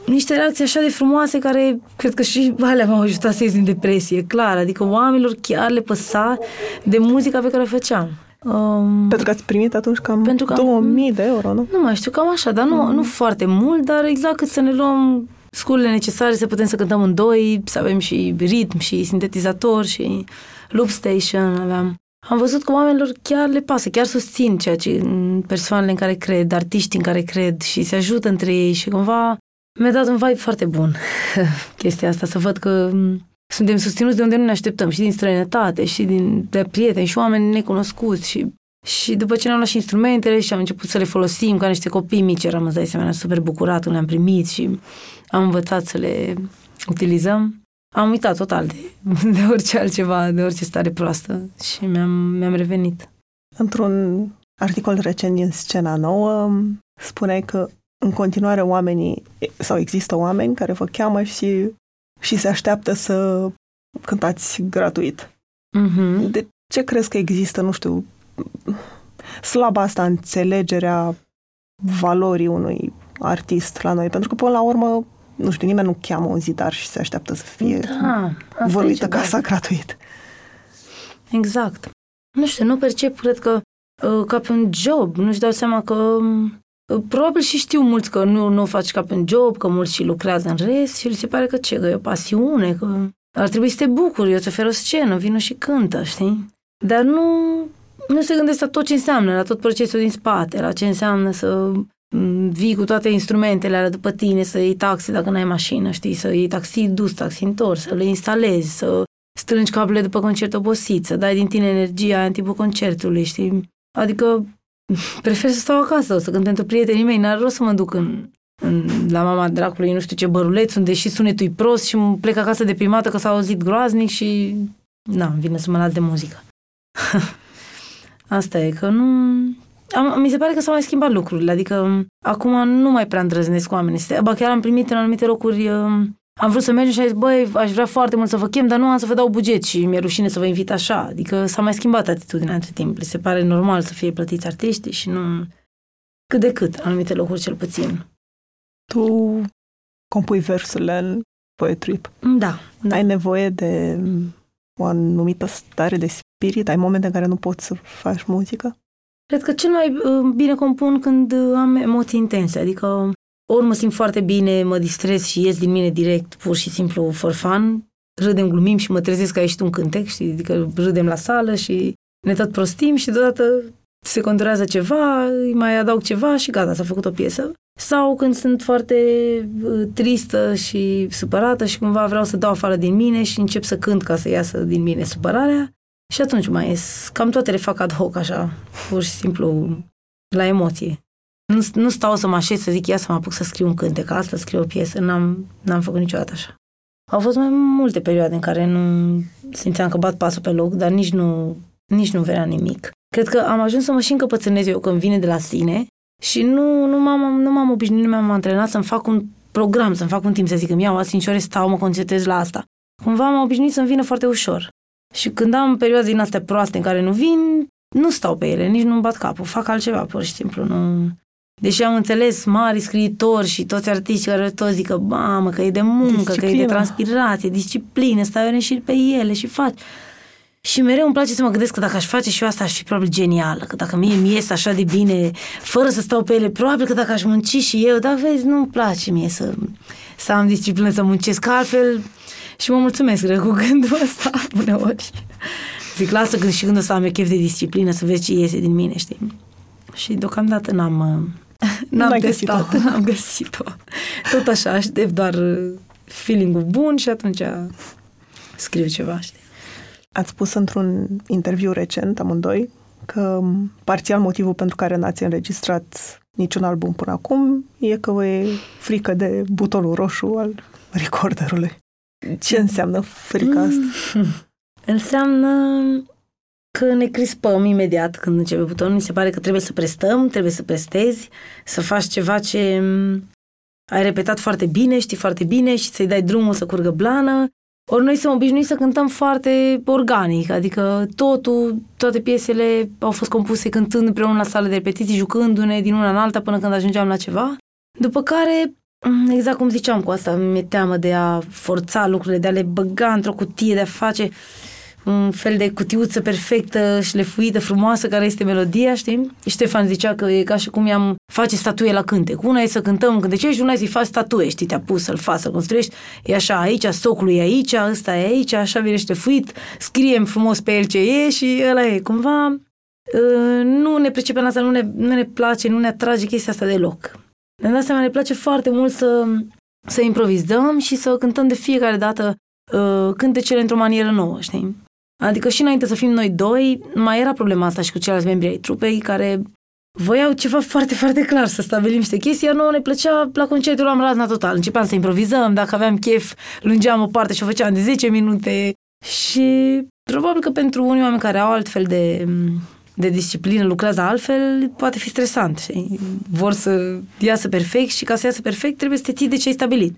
S2: niște reacții așa de frumoase care cred că și alea m-au ajutat să ies din depresie, clar. Adică oamenilor chiar le păsa de muzica pe care o făceam. Um,
S1: Pentru că ați primit atunci cam
S2: Pentru că am-
S1: 2000 de euro, nu?
S2: nu mai știu, cam așa, dar nu, nu foarte mult, dar exact cât să ne luăm sculele necesare să putem să cântăm în doi, să avem și ritm și sintetizator și loop station aveam. Am văzut că oamenilor chiar le pasă, chiar susțin ceea ce persoanele în care cred, artiștii în care cred și se ajută între ei și cumva mi-a dat un vibe foarte bun chestia asta, să văd că m, suntem susținuți de unde nu ne așteptăm și din străinătate și din de prieteni și oameni necunoscuți și și după ce ne-am luat și instrumentele și am început să le folosim ca niște copii mici, eram îți dai seama super bucurat când le-am primit și am învățat să le utilizăm. Am uitat total de, de orice altceva, de orice stare proastă și mi-am, mi-am revenit.
S1: Într-un articol recent din Scena Nouă, spuneai că în continuare oamenii, sau există oameni care vă cheamă și, și se așteaptă să cântați gratuit.
S2: Mm-hmm.
S1: De ce crezi că există, nu știu, slaba asta înțelegerea valorii unui artist la noi? Pentru că, până la urmă, nu știu, nimeni nu cheamă un zidar și se așteaptă să fie
S2: Da, asta e
S1: văluită
S2: ceva.
S1: casa gratuit.
S2: Exact. Nu știu, nu percep, cred că, uh, ca pe un job. Nu-și dau seama că... uh, Probabil și știu mulți că nu, nu o faci ca pe un job, că mulți și lucrează în rest și li se pare că ce, că e o pasiune, că ar trebui să te bucuri, eu îți ofer o scenă, vină și cântă, știi? Dar nu, nu se gândesc la tot ce înseamnă, la tot procesul din spate, la ce înseamnă să m, vii cu toate instrumentele alea după tine, să iei taxe dacă n-ai mașină, știi, să iei taxi dus, taxi întors, să le instalezi, să strângi cablele după concert obosit, să dai din tine energia aia în timpul concertului, știi? Adică prefer să stau acasă, să cânt pentru prietenii mei, n-ar rost să mă duc în, în, la mama dracului, nu știu ce băruleț, unde și sunetul e prost și mă plec acasă deprimată că s-a auzit groaznic și na, îmi vine să mă las de muzică. Asta e, că nu... Am, mi se pare că s-au mai schimbat lucrurile, adică acum nu mai prea îndrăznesc oamenii. Ba chiar am primit în anumite locuri uh, am vrut să mergem și am zis, băi, aș vrea foarte mult să vă chem, dar nu am să vă dau buget și mi-e rușine să vă invit așa. Adică s-a mai schimbat atitudinea între timp. Le se pare normal să fie plătiți artiștii și nu... Cât de cât, anumite locuri cel puțin.
S1: Tu compui versurile în poetrip.
S2: Da, da.
S1: Ai nevoie de o anumită stare de spirit? Ai momente în care nu poți să faci muzică?
S2: Cred că cel mai uh, bine compun când uh, am emoții intense, adică ori mă simt foarte bine, mă distrez și ies din mine direct, pur și simplu for fun, râdem, glumim și mă trezesc că a ieșit un cântec, știi? Adică râdem la sală și ne tot prostim și deodată se conturează ceva, îi mai adaug ceva și gata, s-a făcut o piesă. Sau când sunt foarte uh, tristă și supărată și cumva vreau să dau afară din mine și încep să cânt ca să iasă din mine supărarea și atunci mai ies. Cam toate le fac ad hoc așa, pur și simplu la emoție. Nu, nu stau să mă așez să zic, ia să mă apuc să scriu un cântec, asta scriu o piesă, n-am, n-am făcut niciodată așa. Au fost mai multe perioade în care nu simțeam că bat pasul pe loc, dar nici nu, nici nu venea nimic. Cred că am ajuns să mă și încăpățânez eu când vine de la sine și nu, nu, m-am, nu m-am obișnuit, nu m-am antrenat să-mi fac un program, să-mi fac un timp, să zic, îmi iau azi 5 ore, stau, mă concentrez la asta. Cumva m-am obișnuit să-mi vină foarte ușor. Și când am perioade din astea proaste în care nu vin, nu stau pe ele, nici nu-mi bat capul, fac altceva, pur și simplu, nu... Deși am înțeles mari scriitori și toți artiștii care tot zic că, mamă, că e de muncă, disciplină. că e de transpirație, disciplină, stai ore și pe ele și faci. Și mereu îmi place să mă gândesc că dacă aș face și eu asta, aș fi probabil genială. Că dacă mie mi ies așa de bine, fără să stau pe ele, probabil că dacă aș munci și eu, dar vezi, nu-mi place mie să, să am disciplină, să muncesc altfel. Și mă mulțumesc cred, cu gândul ăsta uneori. Zic, lasă când și când o să am eu chef de disciplină, să vezi ce iese din mine, știi? Și deocamdată n-am, n-am
S1: N-ai
S2: testat,
S1: găsit-o.
S2: n-am găsit-o. Tot așa, aștept doar uh, feeling-ul bun și atunci scriu ceva, știi?
S1: Ați spus într-un interviu recent, amândoi, că parțial motivul pentru care n-ați înregistrat niciun album până acum e că vă e frică de butonul roșu al recorderului. Ce înseamnă frica asta?
S2: Înseamnă că ne crispăm imediat când începe butonul. Mi se pare că trebuie să prestăm, trebuie să prestezi, să faci ceva ce m, ai repetat foarte bine, știi foarte bine și să-i dai drumul să curgă blană. Ori noi suntem obișnuiți să cântăm foarte organic, adică totul, toate piesele au fost compuse cântând împreună la sală de repetiții, jucându-ne din una în alta până când ajungeam la ceva. După care, m, exact cum ziceam cu asta, mi-e teamă de a forța lucrurile, de a le băga într-o cutie, de a face un fel de cutiuță perfectă, șlefuită, frumoasă, care este melodia, știi? Ștefan zicea că e ca și cum i-am face statuie la cântec. Una e să cântăm cântecești, una e să-i faci statuie, știi, te-a pus să-l faci, să construiești. E așa, aici, socul e aici, ăsta e aici, așa vine șlefuit, scriem frumos pe el ce e și ăla e. Cumva ă, nu ne pricepem asta, nu ne, nu ne place, nu ne atrage chestia asta deloc. De asta ne place foarte mult să, să improvizăm și să cântăm de fiecare dată uh, cântecele într-o manieră nouă, știi? Adică și înainte să fim noi doi, mai era problema asta și cu ceilalți membri ai trupei care voiau ceva foarte, foarte clar, să stabilim niște chestii, iar nouă ne plăcea la concertul am razna total. Începeam să improvizăm, dacă aveam chef, lungeam o parte și o făceam de 10 minute și probabil că pentru unii oameni care au altfel de, de disciplină, lucrează altfel, poate fi stresant. Știi? Vor să iasă perfect și ca să iasă perfect trebuie să te ții de ce ai stabilit.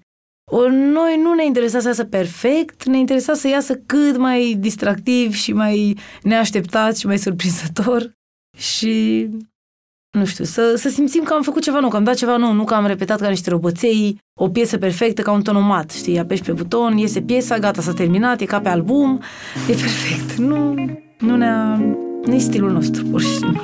S2: Ori noi nu ne interesa să iasă perfect, ne interesa să iasă cât mai distractiv și mai neașteptat și mai surprinzător și, nu știu, să, să simțim că am făcut ceva nou, că am dat ceva nou, nu că am repetat ca niște roboței o piesă perfectă ca un tonomat, știi, apeși pe buton, iese piesa, gata, s-a terminat, e ca pe album, e perfect. Nu, nu ne-a, nu e stilul nostru, pur și simplu.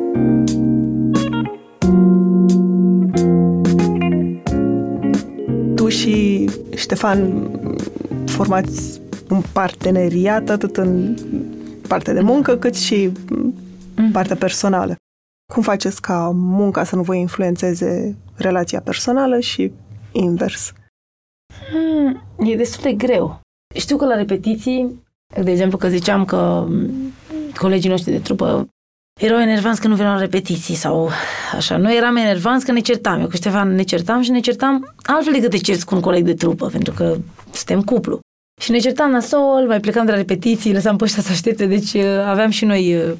S1: Și Ștefan formați un parteneriat atât în partea de muncă cât și mm. partea personală. Cum faceți ca munca să nu vă influențeze relația personală și invers?
S2: Hmm, e destul de greu. Știu că la repetiții, de exemplu că ziceam că colegii noștri de trupă erau enervanți că nu veneau la repetiții sau așa. Noi eram enervanți că ne certam. Eu cu Ștefan ne certam și ne certam altfel decât te cerți cu un coleg de trupă, pentru că suntem cuplu. Și ne certam nasol, mai plecam de la repetiții, lăsam pe ăștia să aștepte, deci uh, aveam și noi uh,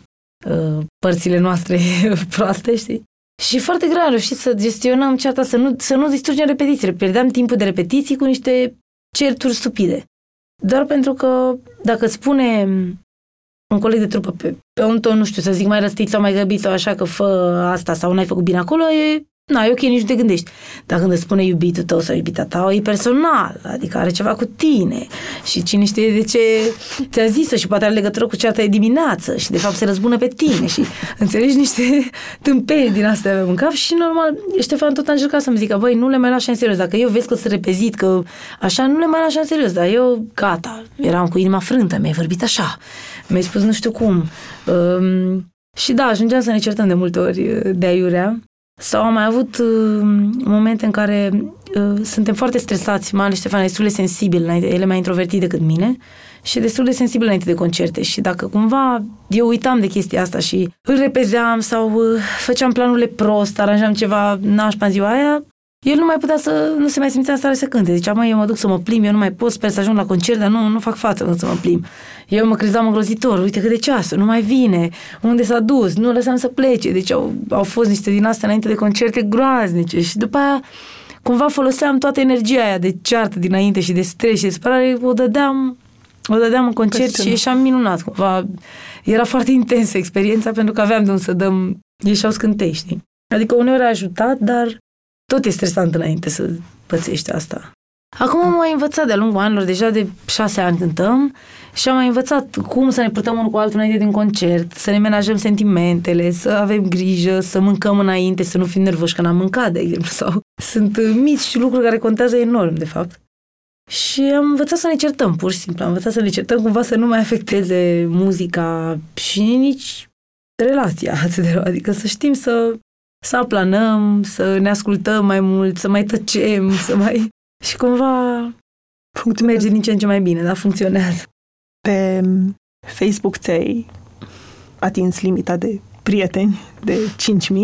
S2: uh, părțile noastre proaste, știi? Și foarte greu am reușit să gestionăm ceata, să nu, să nu distrugem repetițiile. Pierdeam timpul de repetiții cu niște certuri stupide. Doar pentru că dacă îți spune un coleg de trupă pe, pe un ton, nu știu, să zic mai răstit sau mai grăbit sau așa că fă asta sau n-ai făcut bine acolo, e Na, e ok, nici nu te gândești. Dar când îți spune iubitul tău sau iubita ta, e personal, adică are ceva cu tine. Și cine știe de ce ți-a zis-o și poate are legătură cu ceata de dimineață și de fapt se răzbună pe tine și înțelegi niște tâmpeni din astea în cap și normal, Ștefan tot a încercat să-mi zică, băi, nu le mai lași în serios. Dacă eu vezi că sunt repezit, că așa, nu le mai lași în serios. Dar eu, gata, eram cu inima frântă, mi-ai vorbit așa, mi-ai spus nu știu cum. Um, și da, ajungeam să ne certăm de multe ori de aiurea sau am mai avut uh, momente în care uh, suntem foarte stresați, mai ales Ștefan, destul de sensibil, el e mai introvertit decât mine și destul de sensibil înainte de concerte și dacă cumva eu uitam de chestia asta și îl repezeam sau uh, făceam planurile prost, aranjam ceva nașpa în ziua aia, el nu mai putea să, nu se mai simțea în stare să cânte. Zicea, mă, eu mă duc să mă plim, eu nu mai pot, sper să ajung la concert, dar nu, nu fac față să mă plim. Eu mă crezam îngrozitor, uite cât de ceasul, nu mai vine, unde s-a dus, nu lăsam să plece. Deci au, au fost niște din astea înainte de concerte groaznice și după aia cumva foloseam toată energia aia de ceartă dinainte și de stres și de supărare, o dădeam, o dădeam în concert și ieșeam minunat. Cumva era foarte intensă experiența pentru că aveam de unde să dăm, ieșeau scântei, știi? Adică uneori a ajutat, dar tot e stresant înainte să pățești asta. Acum am mai învățat de-a lungul anilor, deja de șase ani cântăm și am mai învățat cum să ne purtăm unul cu altul înainte de un concert, să ne menajăm sentimentele, să avem grijă, să mâncăm înainte, să nu fim nervoși că n-am mâncat, de exemplu, sau sunt mici lucruri care contează enorm, de fapt. Și am învățat să ne certăm, pur și simplu. Am învățat să ne certăm cumva să nu mai afecteze muzica și nici relația atât de rău. Adică să știm să să aplanăm, să ne ascultăm mai mult, să mai tăcem, să mai... Și cumva merge din ce în ce mai bine, dar funcționează.
S1: Pe Facebook ți-ai atins limita de prieteni de 5.000,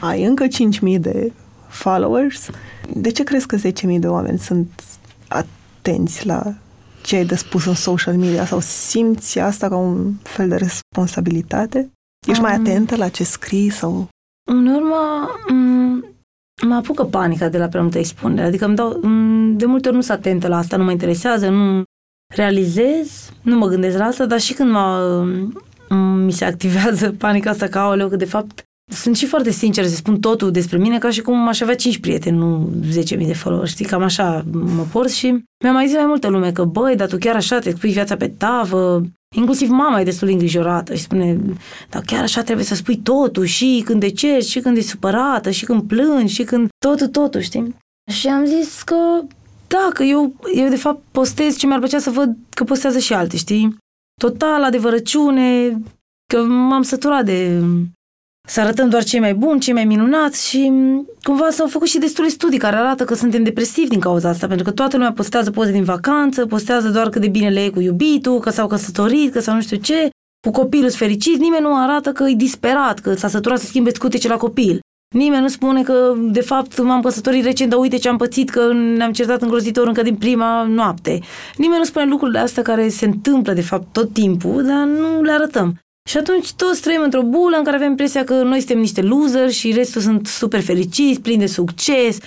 S1: ai încă 5.000 de followers. De ce crezi că 10.000 de oameni sunt atenți la ce ai de spus în social media sau simți asta ca un fel de responsabilitate? Ești um, mai atentă la ce scrii sau...
S2: În urmă, mă apucă panica de la prea multă expunere. Adică îmi dau, de multe ori nu sunt atentă la asta, nu mă interesează, nu realizez, nu mă gândesc la asta, dar și când mă, mi se activează panica asta ca aoleu, că de fapt sunt și foarte sincer să spun totul despre mine ca și cum aș avea 5 prieteni, nu 10.000 de followers, știi, cam așa mă port și mi-a mai zis mai multă lume că, băi, dar tu chiar așa te spui viața pe tavă, inclusiv mama e destul de îngrijorată și spune, dar chiar așa trebuie să spui totul și când decezi, și când e supărată, și când plângi, și când totul, totul, știi? Și am zis că da, că eu, eu de fapt postez ce mi-ar plăcea să văd că postează și alte, știi? Total adevărăciune, că m-am săturat de să arătăm doar cei mai buni, cei mai minunați și cumva s-au făcut și destule studii care arată că suntem depresivi din cauza asta, pentru că toată lumea postează poze din vacanță, postează doar cât de bine le e cu iubitul, că s-au căsătorit, că sau nu știu ce, cu copilul fericit, nimeni nu arată că e disperat, că s-a săturat să schimbe scutece la copil. Nimeni nu spune că, de fapt, m-am căsătorit recent, dar uite ce am pățit, că ne-am certat îngrozitor încă din prima noapte. Nimeni nu spune lucrurile astea care se întâmplă, de fapt, tot timpul, dar nu le arătăm. Și atunci toți trăim într-o bulă în care avem impresia că noi suntem niște loser și restul sunt super fericiți, plini de succes,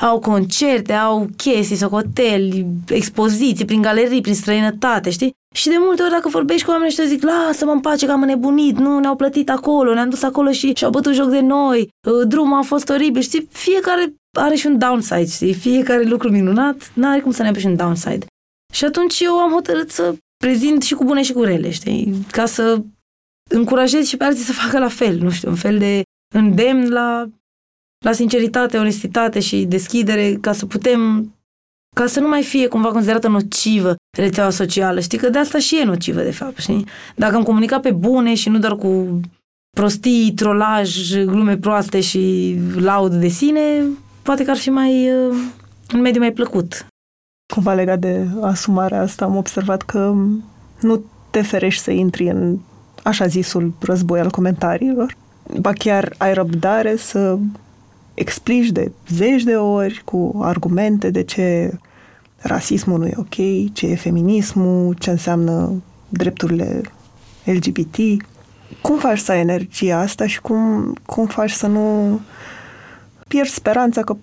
S2: au concerte, au chestii, socoteli, expoziții prin galerii, prin străinătate, știi? Și de multe ori dacă vorbești cu oamenii și te zic, lasă-mă în pace că am înnebunit, nu ne-au plătit acolo, ne-am dus acolo și și-au bătut joc de noi, ă, drumul a fost oribil, știi? Fiecare are și un downside, știi? Fiecare lucru minunat, n-are cum să ne aibă și un downside. Și atunci eu am hotărât să prezint și cu bune și cu rele, știi? Ca să încurajez și pe alții să facă la fel, nu știu, un fel de îndemn la, la sinceritate, onestitate și deschidere ca să putem ca să nu mai fie cumva considerată nocivă rețeaua socială. Știi că de asta și e nocivă, de fapt, știi? Dacă am comunicat pe bune și nu doar cu prostii, trolaj, glume proaste și laud de sine, poate că ar fi mai uh, un mediu mai plăcut.
S1: Cumva legat de asumarea asta, am observat că nu te ferești să intri în așa zisul război al comentariilor, ba chiar ai răbdare să explici de zeci de ori cu argumente de ce rasismul nu e ok, ce e feminismul, ce înseamnă drepturile LGBT. Cum faci să ai energia asta și cum, cum faci să nu pierzi speranța că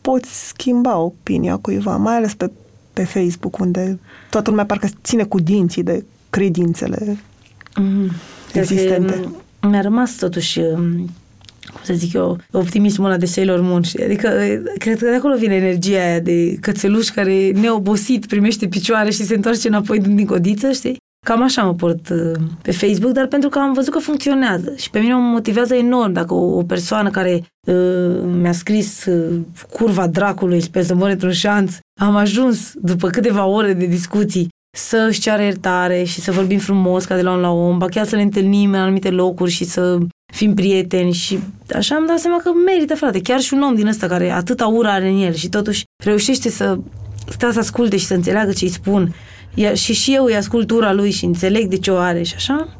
S1: poți schimba opinia cuiva, mai ales pe, pe Facebook, unde toată lumea parcă ține cu dinții de credințele mm, existente.
S2: Mi-a rămas totuși um, cum să zic eu, optimismul ăla de Sailor Moon. Adică, cred că de acolo vine energia aia de cățeluș care neobosit primește picioare și se întoarce înapoi din codiță, știi? Cam așa mă port uh, pe Facebook, dar pentru că am văzut că funcționează și pe mine mă motivează enorm dacă o, o persoană care uh, mi-a scris uh, curva dracului, sper să mor într-un șanț, am ajuns după câteva ore de discuții să își ceară iertare și să vorbim frumos ca de la un la om, ba chiar să ne întâlnim în anumite locuri și să fim prieteni și așa am dat seama că merită, frate, chiar și un om din ăsta care atâta ură are în el și totuși reușește să stea să asculte și să înțeleagă ce îi spun. Și și eu îi ascult ura lui și înțeleg de ce o are și așa,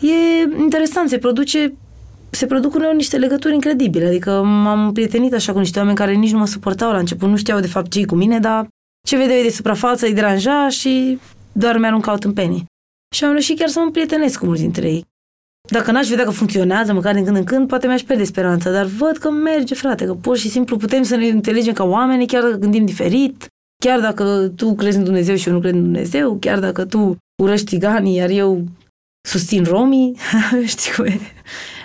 S2: e interesant, se produce se produc uneori niște legături incredibile, adică m-am prietenit așa cu niște oameni care nici nu mă suportau la început, nu știau de fapt ce cu mine, dar ce vedeai de suprafață îi deranja și doar mi-aruncau tâmpenii. Și am reușit chiar să mă prietenesc cu mulți dintre ei. Dacă n-aș vedea că funcționează, măcar din când în când, poate mi-aș pierde speranța, dar văd că merge, frate, că pur și simplu putem să ne înțelegem ca oameni, chiar dacă gândim diferit, chiar dacă tu crezi în Dumnezeu și eu nu cred în Dumnezeu, chiar dacă tu urăști tiganii, iar eu susțin romii, știi cum e?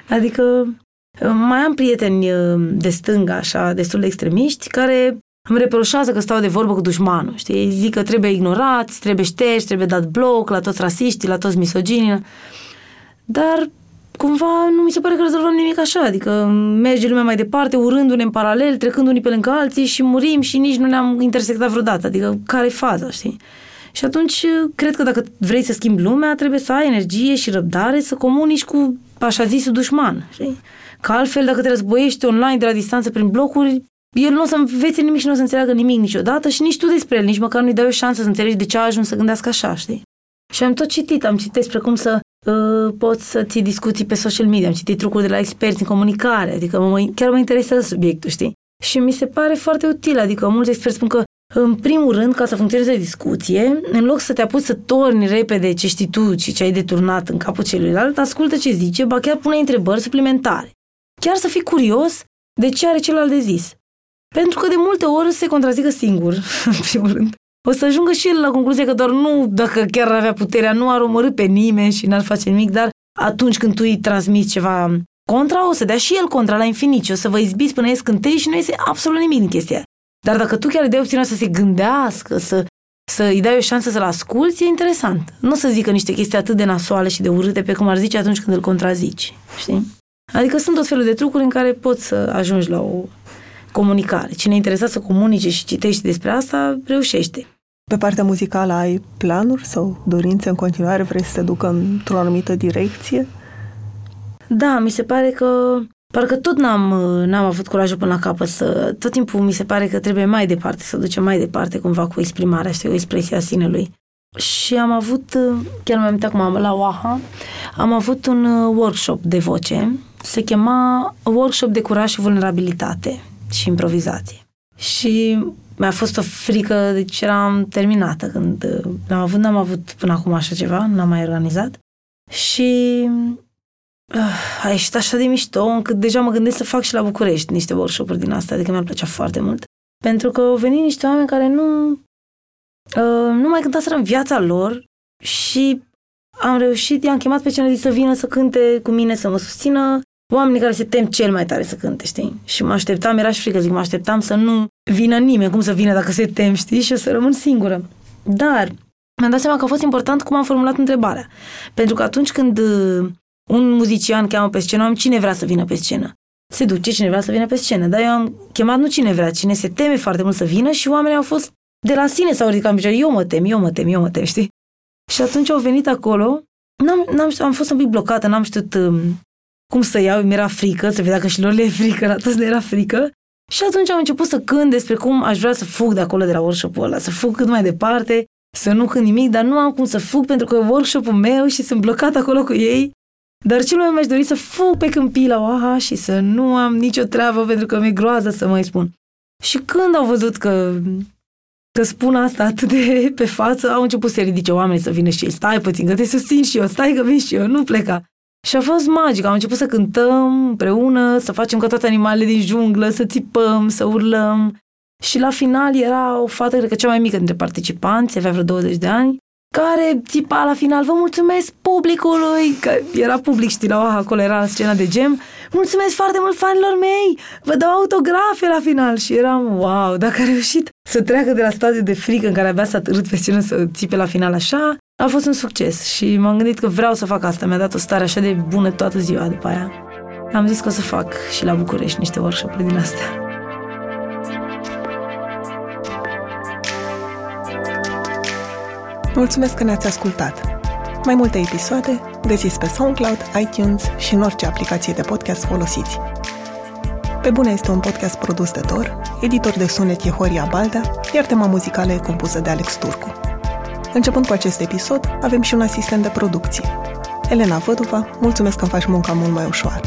S2: Adică mai am prieteni uh, de stânga, așa, destul de extremiști, care îmi reproșează că stau de vorbă cu dușmanul, știi? Zic că trebuie ignorat, trebuie șterși, trebuie dat bloc la toți rasiștii, la toți misoginii. Dar cumva nu mi se pare că rezolvăm nimic așa, adică merge lumea mai departe, urându-ne în paralel, trecând unii pe lângă alții și murim și nici nu ne-am intersectat vreodată, adică care e faza, știi? Și atunci, cred că dacă vrei să schimbi lumea, trebuie să ai energie și răbdare să comunici cu așa zisul dușman, știi? Că altfel, dacă te războiești online de la distanță prin blocuri, el nu o să învețe nimic și nu o să înțeleagă nimic niciodată și nici tu despre el, nici măcar nu-i dai o șansă să înțelegi de ce a ajuns să gândească așa, știi? Și am tot citit, am citit despre cum să uh, poți să ții discuții pe social media, am citit trucuri de la experți în comunicare, adică mă, chiar mă interesează subiectul, știi? Și mi se pare foarte util, adică mulți experți spun că în primul rând, ca să funcționeze discuție, în loc să te apuci să torni repede ce știi tu și ce ai deturnat în capul celuilalt, ascultă ce zice, ba chiar pune întrebări suplimentare. Chiar să fii curios de ce are celălalt de zis. Pentru că de multe ori se contrazică singur, în primul rând. O să ajungă și el la concluzia că doar nu, dacă chiar avea puterea, nu ar omorâ pe nimeni și n-ar face nimic, dar atunci când tu îi transmiți ceva contra, o să dea și el contra la infinit și o să vă izbiți până ies scântei și nu iese absolut nimic din chestia Dar dacă tu chiar îi dai opțiunea să se gândească, să, să îi dai o șansă să-l asculți, e interesant. Nu să zică niște chestii atât de nasoale și de urâte pe cum ar zice atunci când îl contrazici. Știi? Adică sunt tot felul de trucuri în care poți să ajungi la o comunicare. Cine e interesat să comunice și citește despre asta, reușește.
S1: Pe partea muzicală ai planuri sau dorințe în continuare? Vrei să te ducă într-o anumită direcție?
S2: Da, mi se pare că parcă tot n-am, n-am avut curajul până la capăt să... Tot timpul mi se pare că trebuie mai departe, să ducem mai departe cumva cu exprimarea, știi, o expresie a sinelui. Și am avut, chiar mi-am acum la OAHA, am avut un workshop de voce, se chema Workshop de curaj și vulnerabilitate și improvizație. Și mi-a fost o frică, deci eram terminată când l-am avut, n-am avut până acum așa ceva, n-am mai organizat. Și uh, a ieșit așa de mișto, încât deja mă gândesc să fac și la București niște workshop-uri din asta, adică mi-ar plăcea foarte mult. Pentru că au venit niște oameni care nu, uh, nu mai cântaseră în viața lor și am reușit, i-am chemat pe cineva să vină să cânte cu mine, să mă susțină, oamenii care se tem cel mai tare să cânte, știi? Și mă așteptam, era și frică, zic, mă așteptam să nu vină nimeni, cum să vină dacă se tem, știi? Și o să rămân singură. Dar mi-am dat seama că a fost important cum am formulat întrebarea. Pentru că atunci când uh, un muzician cheamă pe scenă, am cine vrea să vină pe scenă. Se duce cine vrea să vină pe scenă. Dar eu am chemat nu cine vrea, cine se teme foarte mult să vină și oamenii au fost de la sine s-au ridicat în picioare. Eu mă tem, eu mă tem, eu mă tem, știi? Și atunci au venit acolo, n-am, n-am știut, am fost un pic blocată, n-am știut um, cum să iau, mi-era frică, să vedea că și lor le e frică, la toți ne era frică. Și atunci am început să cânt despre cum aș vrea să fug de acolo, de la workshop-ul ăla, să fug cât mai departe, să nu cânt nimic, dar nu am cum să fug pentru că e workshop-ul meu și sunt blocat acolo cu ei. Dar cel mai mi-aș dori să fug pe câmpii la Oaha și să nu am nicio treabă pentru că mi-e groază să mai spun. Și când au văzut că, că spun asta atât de pe față, au început să ridice oamenii să vină și ei. Stai puțin, că te susțin și eu, stai că vin și eu, nu pleca. Și a fost magic. Am început să cântăm împreună, să facem ca toate animalele din junglă, să țipăm, să urlăm. Și la final era o fată, cred că cea mai mică dintre participanți, avea vreo 20 de ani, care țipa la final, vă mulțumesc publicului, că era public, știi, la Oaha, acolo era scena de gem, mulțumesc foarte mult fanilor mei, vă dau autografe la final și eram, wow, dacă a reușit să treacă de la stadiul de frică în care abia s-a târât pe scenă să țipe la final așa, a fost un succes și m-am gândit că vreau să fac asta. Mi-a dat o stare așa de bună toată ziua după aia. Am zis că o să fac și la București niște workshop-uri din astea.
S1: Mulțumesc că ne-ați ascultat! Mai multe episoade găsiți pe SoundCloud, iTunes și în orice aplicație de podcast folosiți. Pe bune este un podcast produs de Dor, editor de sunet e Horia Balda, iar tema muzicală e compusă de Alex Turcu. Începând cu acest episod, avem și un asistent de producție. Elena Văduva, mulțumesc că îmi faci munca mult mai ușoară.